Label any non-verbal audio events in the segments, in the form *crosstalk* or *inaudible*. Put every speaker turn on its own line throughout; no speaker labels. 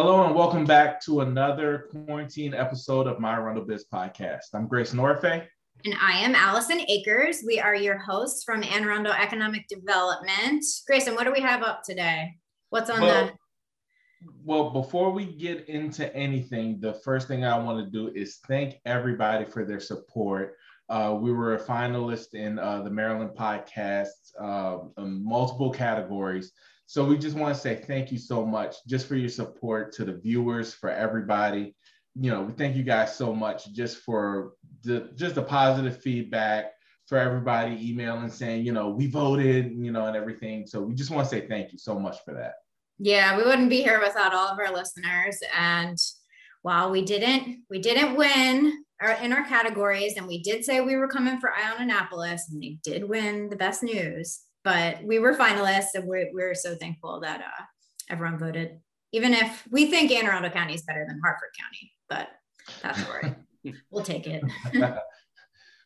Hello and welcome back to another quarantine episode of My Arundel Biz podcast. I'm Grace Norfe.
And I am Allison Akers. We are your hosts from Anne Arundel Economic Development. Grayson, what do we have up today? What's on well, the
well, before we get into anything, the first thing I want to do is thank everybody for their support. Uh, we were a finalist in uh, the Maryland podcast, uh, in multiple categories. So we just want to say thank you so much just for your support to the viewers, for everybody. You know, we thank you guys so much just for the just the positive feedback for everybody emailing saying, you know, we voted, you know, and everything. So we just want to say thank you so much for that.
Yeah, we wouldn't be here without all of our listeners. And while we didn't, we didn't win our, in our categories, and we did say we were coming for Eye On Annapolis, and they did win the best news. But we were finalists, and we're, we're so thankful that uh, everyone voted. Even if we think Anne Arundel County is better than Harford County, but that's all right. *laughs* we'll take it. *laughs*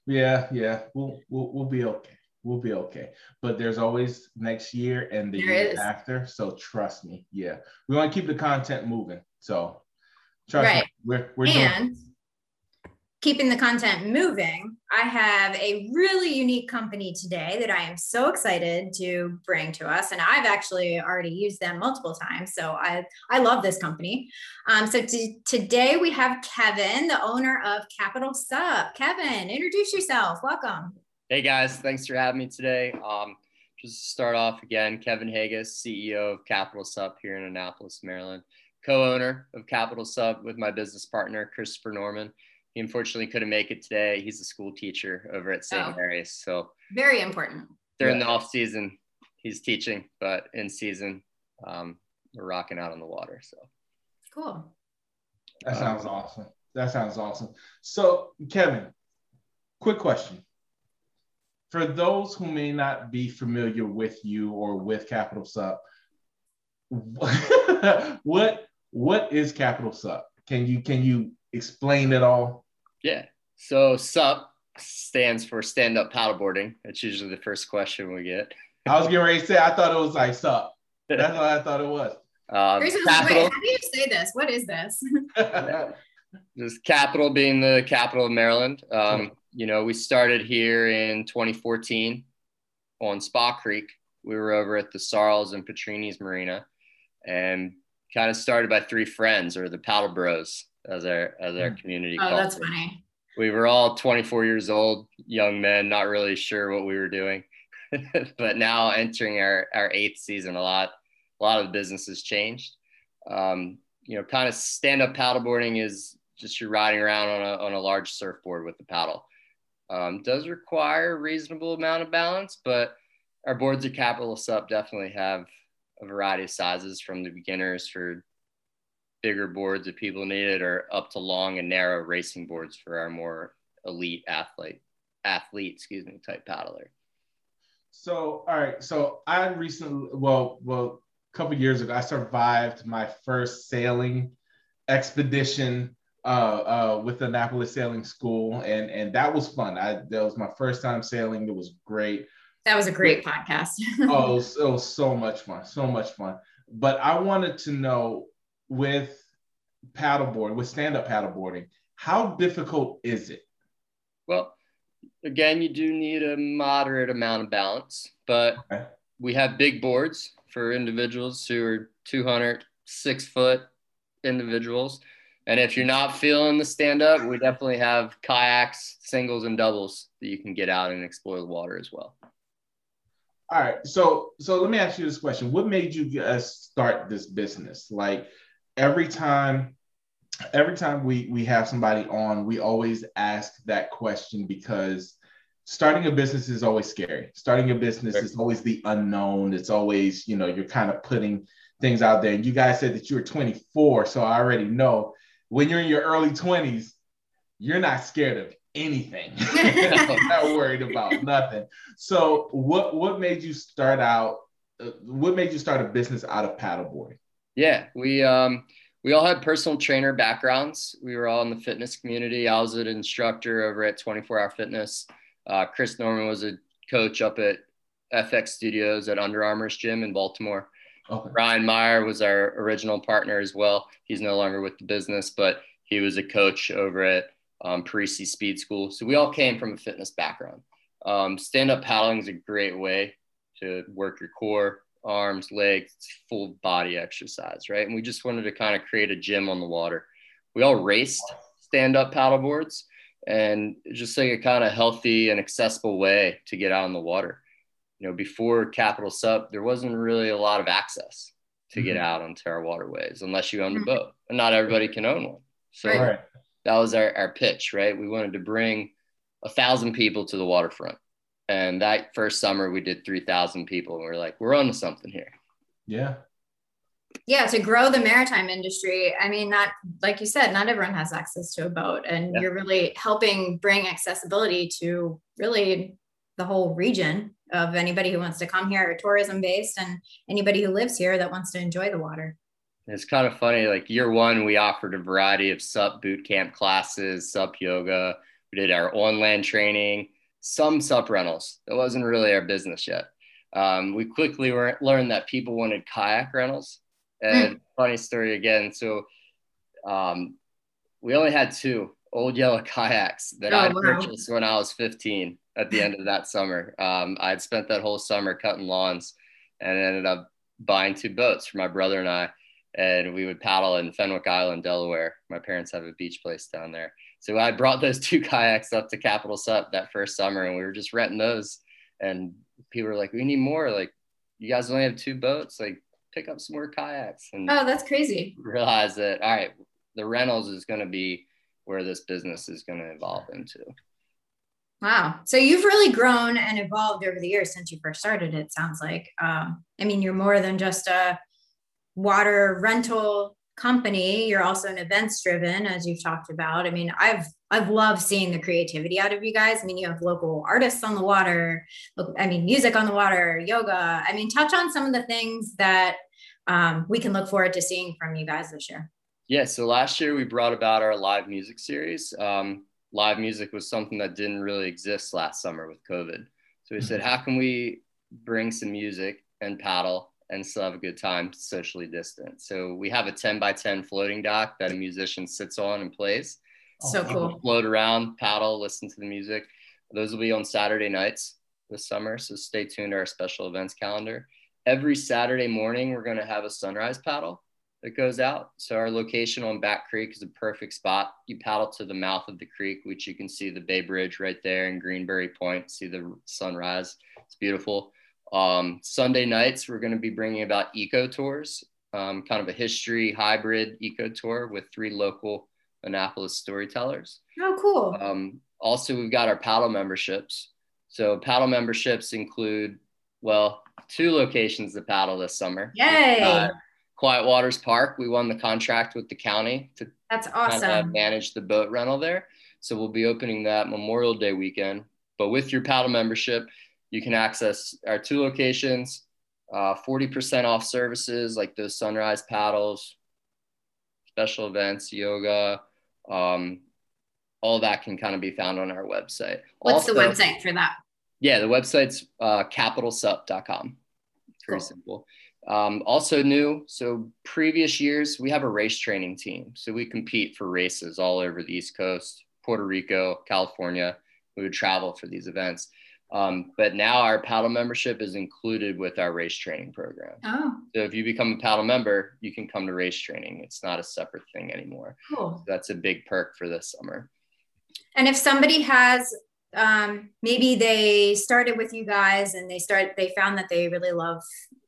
yeah, yeah, we'll, we'll we'll be okay we'll be okay. But there's always next year and the there year is. after. So trust me. Yeah. We want to keep the content moving. So trust right. me. We're, we're
and doing- keeping the content moving, I have a really unique company today that I am so excited to bring to us. And I've actually already used them multiple times. So I, I love this company. Um, so t- today we have Kevin, the owner of Capital Sup. Kevin, introduce yourself. Welcome.
Hey guys, thanks for having me today. Um, just to start off again, Kevin Haggis, CEO of Capital Sup here in Annapolis, Maryland, co-owner of Capital Sup with my business partner Christopher Norman. He unfortunately couldn't make it today. He's a school teacher over at St. Oh, Mary's, so
very important.
During yeah. the off season, he's teaching, but in season, um, we're rocking out on the water. So
cool.
That sounds um, awesome. That sounds awesome. So, Kevin, quick question for those who may not be familiar with you or with Capital Sup, *laughs* what what is Capital Sup? Can you can you explain it all?
Yeah. So SUP stands for stand up paddleboarding. That's usually the first question we get.
I was getting ready to say I thought it was like SUP. That's what I thought it was.
Um, capital. Wait, how do you say this? What is this? *laughs*
Just capital being the capital of Maryland. Um, you know, we started here in 2014 on Spa Creek. We were over at the Sarles and Petrini's Marina and kind of started by three friends or the paddle bros as our as our hmm. community
oh, that's funny.
We were all 24 years old, young men, not really sure what we were doing. *laughs* but now entering our, our eighth season, a lot, a lot of the business has changed. Um, you know, kind of stand up paddleboarding is just you're riding around on a, on a large surfboard with the paddle. Um, does require a reasonable amount of balance, but our boards at Capital Sup definitely have a variety of sizes from the beginners for bigger boards that people needed or up to long and narrow racing boards for our more elite athlete athlete excuse me type paddler
so all right so i recently well well a couple years ago i survived my first sailing expedition uh, uh, with the Annapolis Sailing School, and and that was fun. I that was my first time sailing. It was great.
That was a great podcast. *laughs*
oh, it was, it was so much fun, so much fun. But I wanted to know with paddleboard, with stand-up paddleboarding, how difficult is it?
Well, again, you do need a moderate amount of balance, but okay. we have big boards for individuals who are 200, six foot individuals and if you're not feeling the stand up, we definitely have kayaks, singles, and doubles that you can get out and explore the water as well.
All right. So so let me ask you this question. What made you guys start this business? Like every time every time we we have somebody on, we always ask that question because starting a business is always scary. Starting a business is always the unknown. It's always, you know, you're kind of putting things out there. And you guys said that you were 24, so I already know when you're in your early 20s, you're not scared of anything. *laughs* not worried about nothing. So what what made you start out uh, what made you start a business out of paddleboarding?
Yeah, we um we all had personal trainer backgrounds. We were all in the fitness community. I was an instructor over at 24 Hour Fitness. Uh, Chris Norman was a coach up at FX Studios at Under Armour's gym in Baltimore. Okay. Ryan Meyer was our original partner as well. He's no longer with the business, but he was a coach over at um, Parisi Speed School. So we all came from a fitness background. Um, stand up paddling is a great way to work your core, arms, legs, full body exercise, right? And we just wanted to kind of create a gym on the water. We all raced stand up paddle boards and just like a kind of healthy and accessible way to get out on the water. You know, before Capital Sup, there wasn't really a lot of access to mm-hmm. get out onto our waterways unless you owned a mm-hmm. boat, and not everybody can own one. So right. that was our, our pitch, right? We wanted to bring a thousand people to the waterfront. And that first summer, we did 3,000 people. And we are like, we're on to something here.
Yeah.
Yeah, to grow the maritime industry. I mean, not like you said, not everyone has access to a boat, and yeah. you're really helping bring accessibility to really the whole region of anybody who wants to come here, tourism based, and anybody who lives here that wants to enjoy the water.
It's kind of funny. Like year one, we offered a variety of SUP boot camp classes, SUP yoga. We did our on land training some sup rentals. That wasn't really our business yet. Um, we quickly learned that people wanted kayak rentals. And mm. funny story again. So um, we only had two old yellow *laughs* kayaks that oh, I purchased wow. when I was 15 at the end of that summer. Um, I had spent that whole summer cutting lawns and ended up buying two boats for my brother and I. And we would paddle in Fenwick Island, Delaware. My parents have a beach place down there. So I brought those two *laughs* kayaks up to Capital Sup that first summer, and we were just renting those. And people were like, "We need more. Like, you guys only have two boats. Like, pick up some more kayaks." And
oh, that's crazy.
Realize that all right, the rentals is going to be where this business is going to evolve into.
Wow. So you've really grown and evolved over the years since you first started. It sounds like. Um, I mean, you're more than just a water rental company you're also an events driven as you've talked about. I mean i've i've loved seeing the creativity out of you guys. I mean you have local artists on the water i mean music on the water yoga. I mean touch on some of the things that um, we can look forward to seeing from you guys this year.
Yeah so last year we brought about our live music series. Um, live music was something that didn't really exist last summer with covid. So we said mm-hmm. how can we bring some music and paddle and still have a good time socially distant. So we have a 10 by 10 floating dock that a musician sits on and plays.
Oh, so cool.
Float around, paddle, listen to the music. Those will be on Saturday nights this summer. So stay tuned to our special events calendar. Every Saturday morning, we're going to have a sunrise paddle that goes out. So our location on Back Creek is a perfect spot. You paddle to the mouth of the creek, which you can see the Bay Bridge right there in Greenberry Point, see the sunrise. It's beautiful. Um, Sunday nights, we're going to be bringing about eco tours, um, kind of a history hybrid eco tour with three local Annapolis storytellers.
Oh, cool.
Um, also, we've got our paddle memberships. So, paddle memberships include, well, two locations to paddle this summer.
Yay! Uh,
Quiet Waters Park. We won the contract with the county to
that's awesome. Kind
of manage the boat rental there. So we'll be opening that Memorial Day weekend. But with your paddle membership, you can access our two locations, uh, 40% off services like those sunrise paddles, special events, yoga, um, all that can kind of be found on our website.
What's also, the website for that?
Yeah, the website's uh, capitalsup.com. Very cool. simple. Um, also new, so previous years, we have a race training team. So we compete for races all over the East Coast, Puerto Rico, California. We would travel for these events. Um, but now our paddle membership is included with our race training program.
Oh.
So if you become a paddle member, you can come to race training. It's not a separate thing anymore.
Cool.
So that's a big perk for this summer.
And if somebody has um, maybe they started with you guys and they start they found that they really love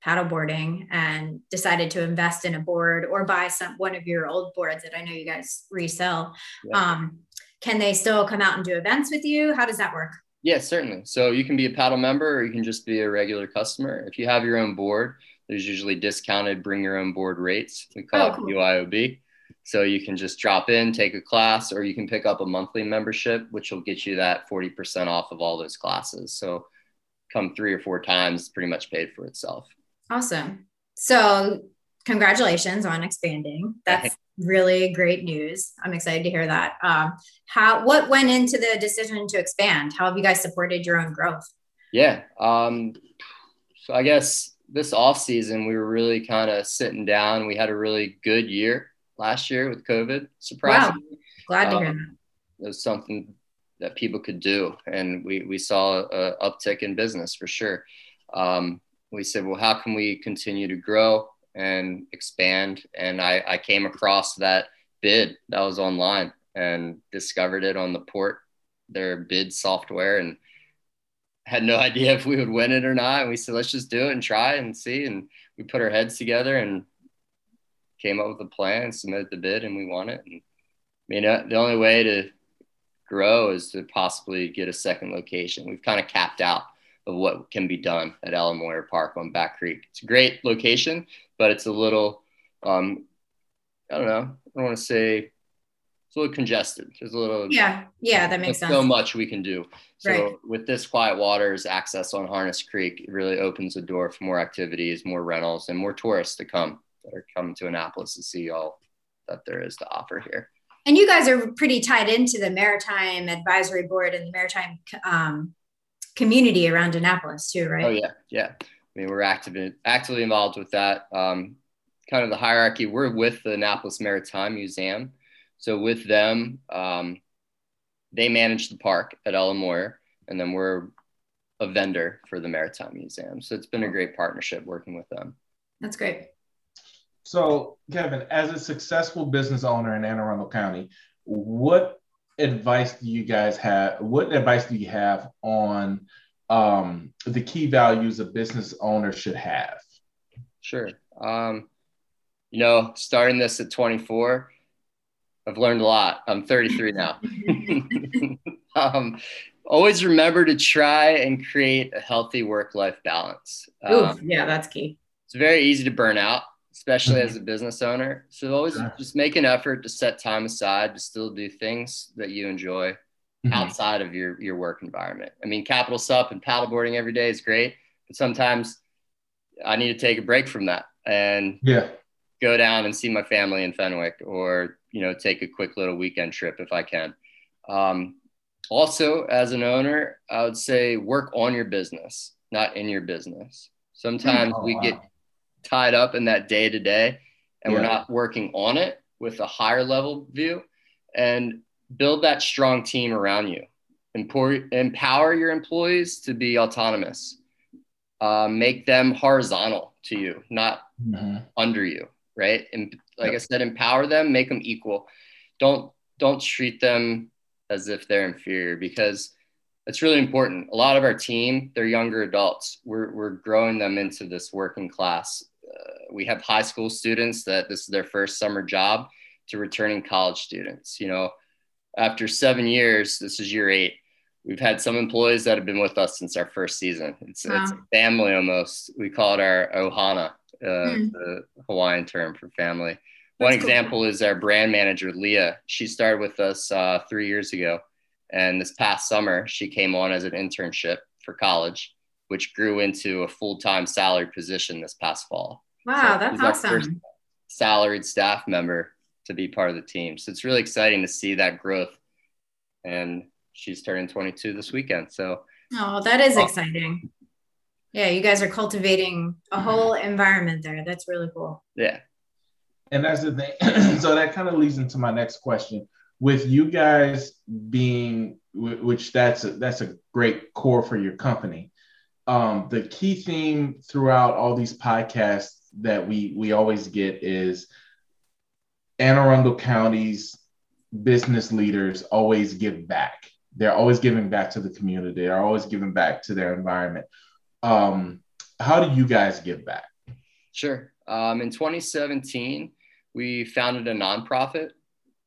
paddleboarding and decided to invest in a board or buy some one of your old boards that I know you guys resell. Yeah. Um, can they still come out and do events with you? How does that work?
Yeah, certainly. So you can be a paddle member or you can just be a regular customer. If you have your own board, there's usually discounted bring your own board rates. We oh, call oh, it cool. BYOB. So you can just drop in, take a class, or you can pick up a monthly membership, which will get you that 40% off of all those classes. So come three or four times, pretty much paid for itself.
Awesome. So congratulations on expanding. That's really great news. I'm excited to hear that. Um, how what went into the decision to expand? How have you guys supported your own growth?
Yeah. Um, so I guess this off season, we were really kind of sitting down. We had a really good year last year with COVID. Surprisingly, wow.
glad to um, hear that.
It was something that people could do, and we we saw a uptick in business for sure. Um, we said, well, how can we continue to grow and expand? And I, I came across that bid that was online and discovered it on the port, their bid software, and had no *laughs* idea if we would win it or not. And we said, let's just do it and try and see. And we put our heads together and came up with a plan, submitted the bid, and we won it. And I mean, uh, the only way to grow is to possibly get a second location. We've kind of capped out of what can be done at Ellen Moyer Park on Back Creek. It's a great location, but it's a little, um, I don't know, I don't want to say it's a little congested. There's a little,
yeah, yeah, that makes sense.
So much we can do. So right. with this quiet waters access on Harness Creek, it really opens the door for more activities, more rentals, and more tourists to come that are coming to Annapolis to see all that there is to offer here.
And you guys are pretty tied into the Maritime Advisory Board and the Maritime um, community around Annapolis too, right?
Oh yeah, yeah. I mean, we're active, actively involved with that. Um, kind of the hierarchy. We're with the Annapolis Maritime Museum, so with them, um, they manage the park at Ellen Moyer, and then we're a vendor for the Maritime Museum. So it's been a great partnership working with them.
That's great.
So, Kevin, as a successful business owner in Anne Arundel County, what advice do you guys have? What advice do you have on um, the key values a business owner should have?
Sure. Um, you know, starting this at 24, I've learned a lot. I'm 33 now. *laughs* um, always remember to try and create a healthy work life balance.
Ooh, um, yeah, that's key.
It's very easy to burn out especially mm-hmm. as a business owner. So always sure. just make an effort to set time aside to still do things that you enjoy mm-hmm. outside of your your work environment. I mean, capital sup and paddleboarding every day is great, but sometimes I need to take a break from that and
yeah,
go down and see my family in Fenwick, or you know, take a quick little weekend trip if I can. Um, also, as an owner, I would say work on your business, not in your business. Sometimes oh, we wow. get tied up in that day to day and yeah. we're not working on it with a higher level view and build that strong team around you empower your employees to be autonomous uh, make them horizontal to you not mm-hmm. under you right and like yep. i said empower them make them equal don't don't treat them as if they're inferior because it's really important a lot of our team they're younger adults we're, we're growing them into this working class we have high school students that this is their first summer job to returning college students. You know, after seven years, this is year eight. We've had some employees that have been with us since our first season. It's, wow. it's a family almost. We call it our ohana, uh, mm. the Hawaiian term for family. That's One example cool. is our brand manager, Leah. She started with us uh, three years ago. And this past summer, she came on as an internship for college, which grew into a full time salary position this past fall.
Wow, so that's awesome.
salaried staff member to be part of the team. So it's really exciting to see that growth. And she's turning 22 this weekend. So,
oh, that is exciting. Yeah, you guys are cultivating a whole environment there. That's really cool.
Yeah.
And that's the thing. *clears throat* so that kind of leads into my next question. With you guys being, which that's a, that's a great core for your company. Um, the key theme throughout all these podcasts that we we always get is Anne Arundel County's business leaders always give back. They're always giving back to the community. They're always giving back to their environment. Um, how do you guys give back?
Sure. Um, in 2017, we founded a nonprofit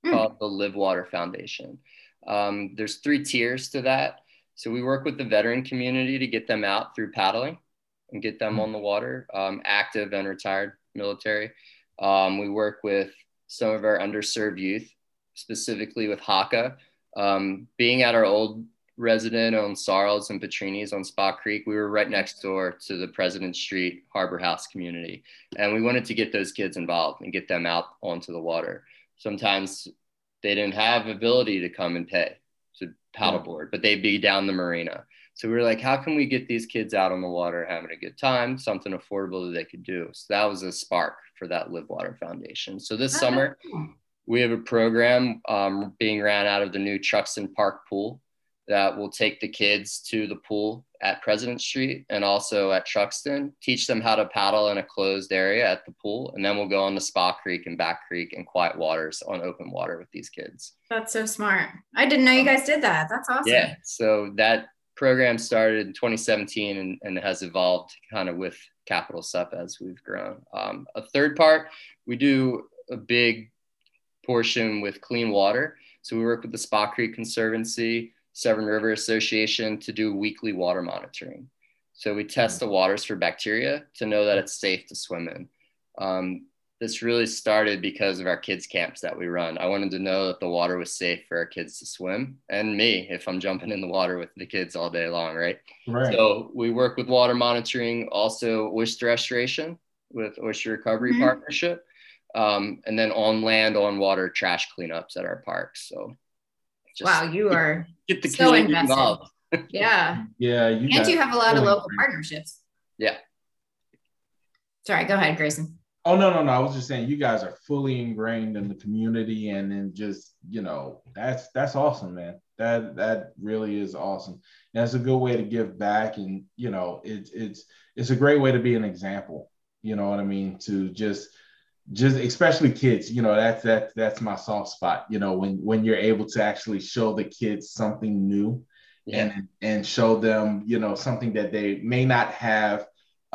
mm. called the Live Water Foundation. Um, there's three tiers to that. So we work with the veteran community to get them out through paddling and get them hmm. on the water, um, active and retired military. Um, we work with some of our underserved youth, specifically with HACA. Um, being at our old resident on Sarles and Petrini's on Spa Creek, we were right next door to the President Street Harbor House community. And we wanted to get those kids involved and get them out onto the water. Sometimes they didn't have ability to come and pay. to paddleboard, but they'd be down the marina. So we were like, how can we get these kids out on the water having a good time, something affordable that they could do? So that was a spark for that Live Water Foundation. So this summer, we have a program um, being ran out of the new Truxtun Park pool that will take the kids to the pool at President Street and also at Truxtun, teach them how to paddle in a closed area at the pool, and then we'll go on to Spa Creek and Back Creek and quiet waters on open water with these kids.
That's so smart. I didn't know you guys did that. That's awesome.
Yeah. So that program started in 2017 and, and has evolved kind of with Capital Sup as we've grown. Um, a third part, we do a big portion with clean water. So we work with the Spa Creek Conservancy Severn River Association to do weekly water monitoring. So we test the waters for bacteria to know that it's safe to swim in. Um, this really started because of our kids camps that we run. I wanted to know that the water was safe for our kids to swim and me if I'm jumping in the water with the kids all day long, right? Right. So we work with water monitoring, also oyster restoration with Oyster Recovery mm-hmm. Partnership, um, and then on land, on water trash cleanups at our parks. So
just wow, you are get the so invested. involved. *laughs* yeah.
Yeah.
You and you have a lot of local partnerships.
Yeah.
Sorry, go ahead, Grayson.
Oh no, no, no. I was just saying you guys are fully ingrained in the community and then just, you know, that's that's awesome, man. That that really is awesome. And it's a good way to give back and you know, it's it's it's a great way to be an example. You know what I mean? To just just especially kids you know that's that that's my soft spot you know when when you're able to actually show the kids something new yeah. and and show them you know something that they may not have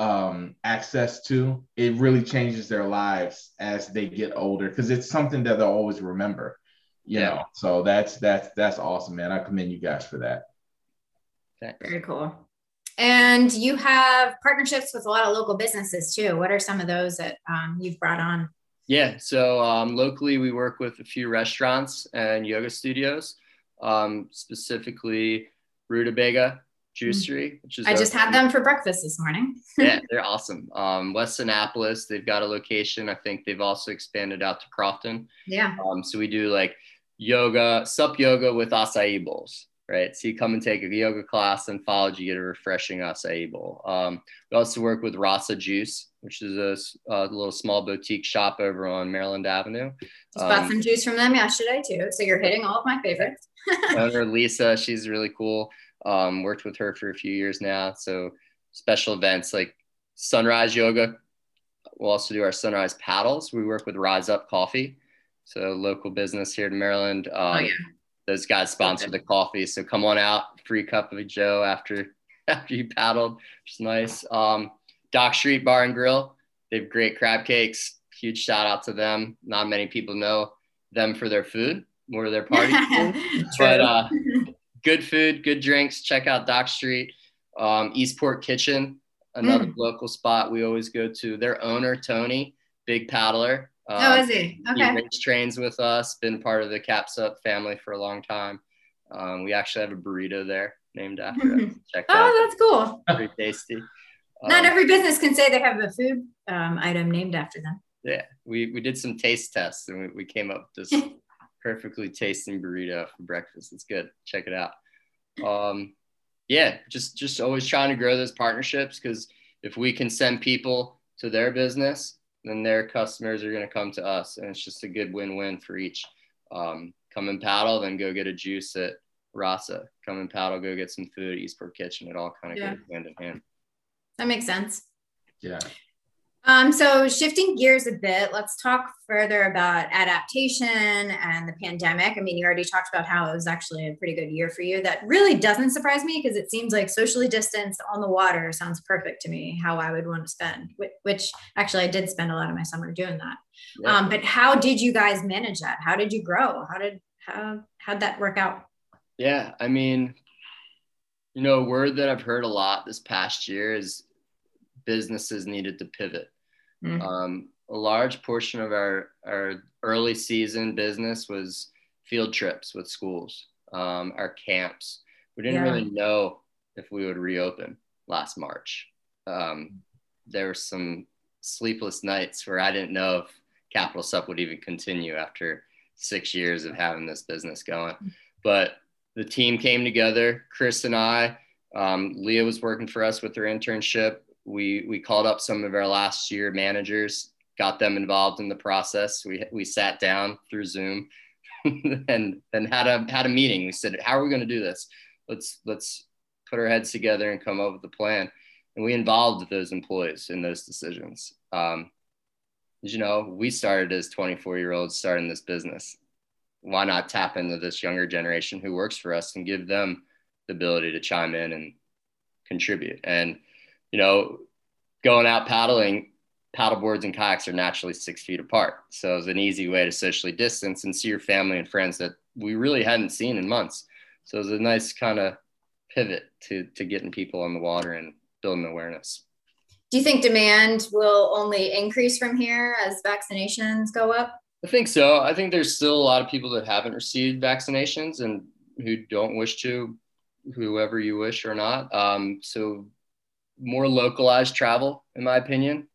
um access to it really changes their lives as they get older because it's something that they'll always remember you yeah. know so that's that's that's awesome man i commend you guys for that
very cool and you have partnerships with a lot of local businesses too. What are some of those that um, you've brought on?
Yeah, so um, locally we work with a few restaurants and yoga studios, um, specifically Rutabaga Juicery, which is
I just had them for breakfast this morning. *laughs*
yeah, they're awesome. Um, West Annapolis, they've got a location. I think they've also expanded out to Crofton.
Yeah.
Um, so we do like yoga, sup yoga with acai bowls right? So you come and take a yoga class and follow you get a refreshing acai bowl. Um, we also work with Rasa Juice, which is a, a, little small boutique shop over on Maryland Avenue.
Just bought um, some juice from them yesterday too. So you're hitting all of my favorites. *laughs*
Lisa, she's really cool. Um, worked with her for a few years now. So special events like sunrise yoga. We'll also do our sunrise paddles. We work with Rise Up Coffee. So local business here in Maryland. Um, oh, yeah those guys sponsor the coffee. So come on out, free cup of Joe after *laughs* after you paddled, which is nice. Um, Dock Street Bar and Grill, they have great crab cakes. Huge shout out to them. Not many people know them for their food, more their party *laughs* food. but uh, good food, good drinks. Check out Dock Street. Um, Eastport Kitchen, another mm. local spot we always go to. Their owner, Tony, big paddler.
Um, oh, is he? Okay. He
race trains with us, been part of the Caps Up family for a long time. Um, we actually have a burrito there named *laughs* after
him. Check oh, out. that's cool.
Pretty tasty.
Not um, every business can say they have a food um, item named after them.
Yeah, we, we did some taste tests and we, we came up with this *laughs* perfectly tasting burrito for breakfast. It's good. Check it out. Um, yeah, just just always trying to grow those partnerships because if we can send people to their business, then their customers are going to come to us, and it's just a good win-win for each. Um, come and paddle, then go get a juice at Rasa. Come and paddle, go get some food at Eastport Kitchen. It all kind of yeah. goes hand in hand.
That makes sense.
Yeah.
Um, so shifting gears a bit, let's talk further about adaptation and the pandemic. I mean, you already talked about how it was actually a pretty good year for you. That really doesn't surprise me because it seems like socially distanced on the water sounds perfect to me. How I would want to spend, which actually I did spend a lot of my summer doing that. Yeah. Um, but how did you guys manage that? How did you grow? How did how how'd that work out?
Yeah, I mean, you know, a word that I've heard a lot this past year is businesses needed to pivot. Mm-hmm. Um, a large portion of our, our early season business was field trips with schools, um, our camps. We didn't yeah. really know if we would reopen last March. Um, there were some sleepless nights where I didn't know if Capital Sup would even continue after six years of having this business going. But the team came together. Chris and I, um, Leah was working for us with her internship. We we called up some of our last year managers, got them involved in the process. We we sat down through Zoom, *laughs* and and had a had a meeting. We said, how are we going to do this? Let's let's put our heads together and come up with a plan. And we involved those employees in those decisions. Um, you know, we started as 24 year olds starting this business. Why not tap into this younger generation who works for us and give them the ability to chime in and contribute? And, you know, going out paddling, paddle boards and kayaks are naturally six feet apart. So it's an easy way to socially distance and see your family and friends that we really hadn't seen in months. So it was a nice kind of pivot to, to getting people on the water and building awareness.
Do you think demand will only increase from here as vaccinations go up?
I think so. I think there's still a lot of people that haven't received vaccinations and who don't wish to, whoever you wish or not. Um, so, more localized travel, in my opinion.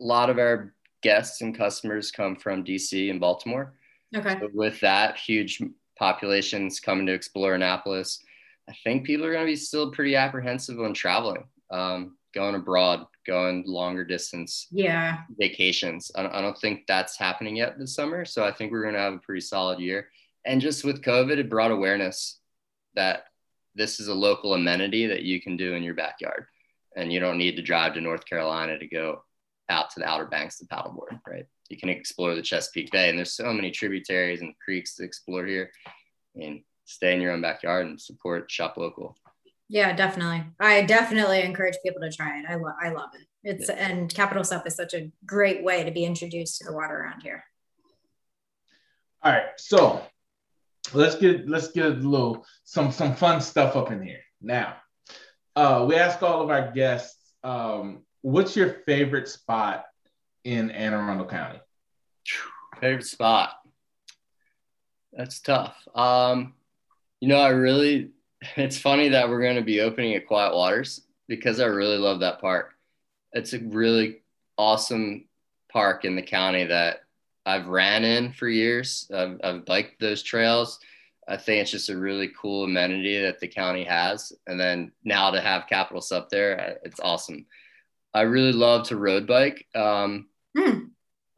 A lot of our guests and customers come from DC and Baltimore.
Okay.
So with that, huge populations coming to explore Annapolis. I think people are going to be still pretty apprehensive on traveling, um, going abroad going longer distance
yeah
vacations I don't, I don't think that's happening yet this summer so i think we're going to have a pretty solid year and just with covid it brought awareness that this is a local amenity that you can do in your backyard and you don't need to drive to north carolina to go out to the outer banks to paddleboard right you can explore the chesapeake bay and there's so many tributaries and creeks to explore here and stay in your own backyard and support shop local
yeah, definitely. I definitely encourage people to try it. I love I love it. It's yeah. and Capital Sup is such a great way to be introduced to the water around here.
All right, so let's get let's get a little some some fun stuff up in here. Now, uh, we ask all of our guests, um, what's your favorite spot in Anne Arundel County?
Favorite spot? That's tough. Um, you know, I really *laughs* it's funny that we're going to be opening at Quiet Waters because I really love that park. It's a really awesome park in the county that I've ran in for years. I've, I've biked those trails. I think it's just a really cool amenity that the county has. And then now to have Capital Sup there, it's awesome. I really love to road bike. Um, hmm.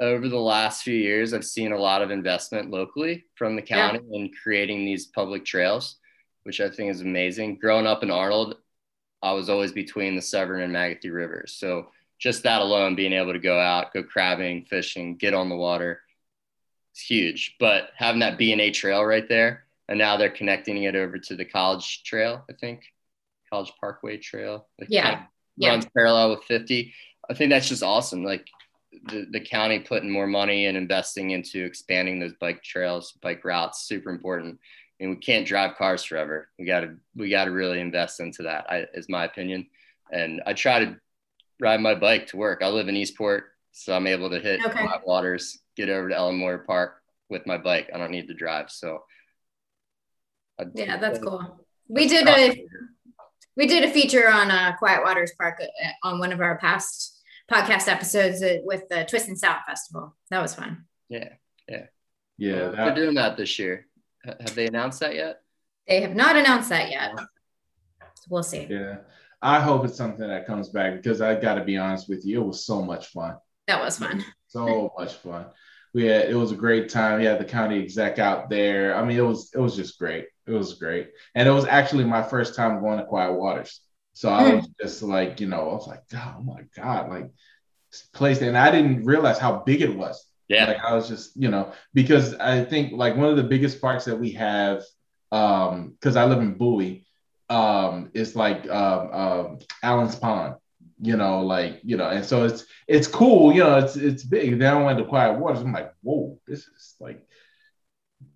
Over the last few years, I've seen a lot of investment locally from the county yeah. in creating these public trails which I think is amazing. Growing up in Arnold, I was always between the Severn and Magothy rivers. So just that alone, being able to go out, go crabbing, fishing, get on the water, it's huge. But having that B and A trail right there, and now they're connecting it over to the College Trail, I think, College Parkway Trail.
Yeah, kind of yeah.
runs parallel with 50. I think that's just awesome. Like the, the county putting more money and investing into expanding those bike trails, bike routes, super important and we can't drive cars forever. We got to we got to really invest into that. I, is my opinion. And I try to ride my bike to work. I live in Eastport, so I'm able to hit okay. waters, get over to Ellen Moyer Park with my bike. I don't need to drive. So
I, yeah, that's cool. We did a we did a feature on uh, Quiet Waters Park uh, on one of our past podcast episodes uh, with the Twist and South Festival. That was fun.
Yeah, yeah,
yeah.
That, They're doing that this year. Have they announced that yet?
They have not announced that yet. So we'll see.
Yeah. I hope it's something that comes back because I got to be honest with you, it was so much fun.
That was fun.
So much fun. We had it was a great time. We had the county exec out there. I mean, it was it was just great. It was great, and it was actually my first time going to Quiet Waters. So I hmm. was just like, you know, I was like, oh my god, like place, and I didn't realize how big it was.
Yeah.
Like I was just, you know, because I think like one of the biggest parks that we have, um, because I live in Bowie, um, is like um, um Allen's Pond, you know, like, you know, and so it's it's cool, you know, it's it's big. Then I went to Quiet Waters. I'm like, whoa, this is like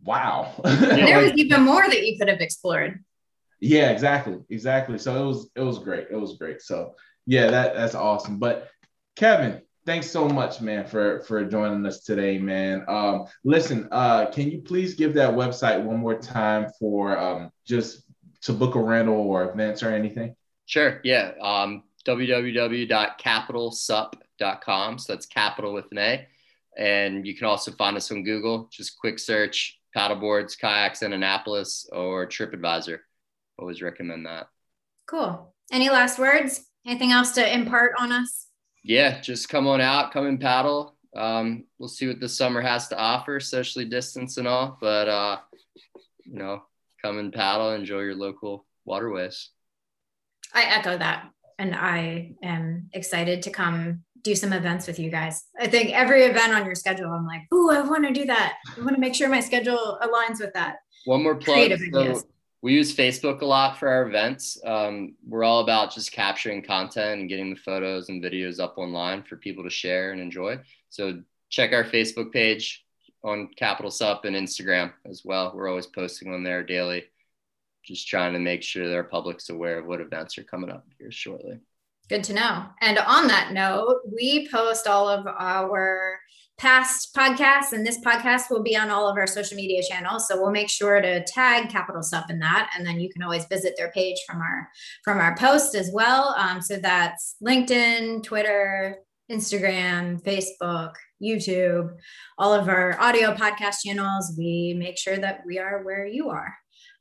wow.
there was even more that you could have explored.
Yeah, exactly. Exactly. So it was it was great. It was great. So yeah, that that's awesome. But Kevin, thanks so much, man, for for joining us today, man. Um, listen, uh, can you please give that website one more time for um, just to book a rental or events or anything?
Sure. Yeah. Um, www.capitalsup.com. So that's capital with an A. And you can also find us on Google. Just quick search paddleboards, kayaks in Annapolis, or TripAdvisor. Always recommend that.
Cool. Any last words? Anything else to impart on us?
Yeah, just come on out, come and paddle. Um, we'll see what the summer has to offer, socially distance and all. But uh, you know, come and paddle, enjoy your local waterways.
I echo that. And I am excited to come do some events with you guys. I think every event on your schedule, I'm like, oh, I want to do that. I want to make sure my schedule aligns with that.
One more plug. So we use Facebook a lot for our events. Um, we're all about just capturing content and getting the photos and videos up online for people to share and enjoy. So check our Facebook page on Capital Sup and Instagram as well. We're always posting on there daily, just trying to make sure that our public's aware of what events are coming up here shortly.
Good to know. And on that note, we post all of our past podcasts, and this podcast will be on all of our social media channels. So we'll make sure to tag Capital Sup in that, and then you can always visit their page from our from our post as well. Um, so that's LinkedIn, Twitter, Instagram, Facebook, YouTube, all of our audio podcast channels. We make sure that we are where you are.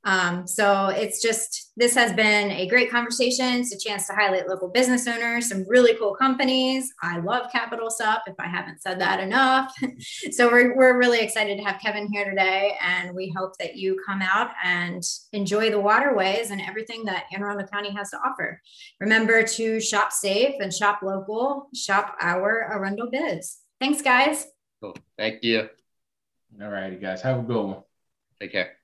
Um, so it's just, this has been a great conversation. It's a chance to highlight local business owners, some really cool companies. I love Capital Sup, if I haven't said that enough. *laughs* so we're, we're really excited to have Kevin here today. And we hope that you come out and enjoy the waterways and everything that Anne Arundel County has to offer. Remember to shop safe and shop local, shop our Arundel biz. Thanks, guys.
Cool. Thank you.
All righty, guys. Have a good one.
Take care.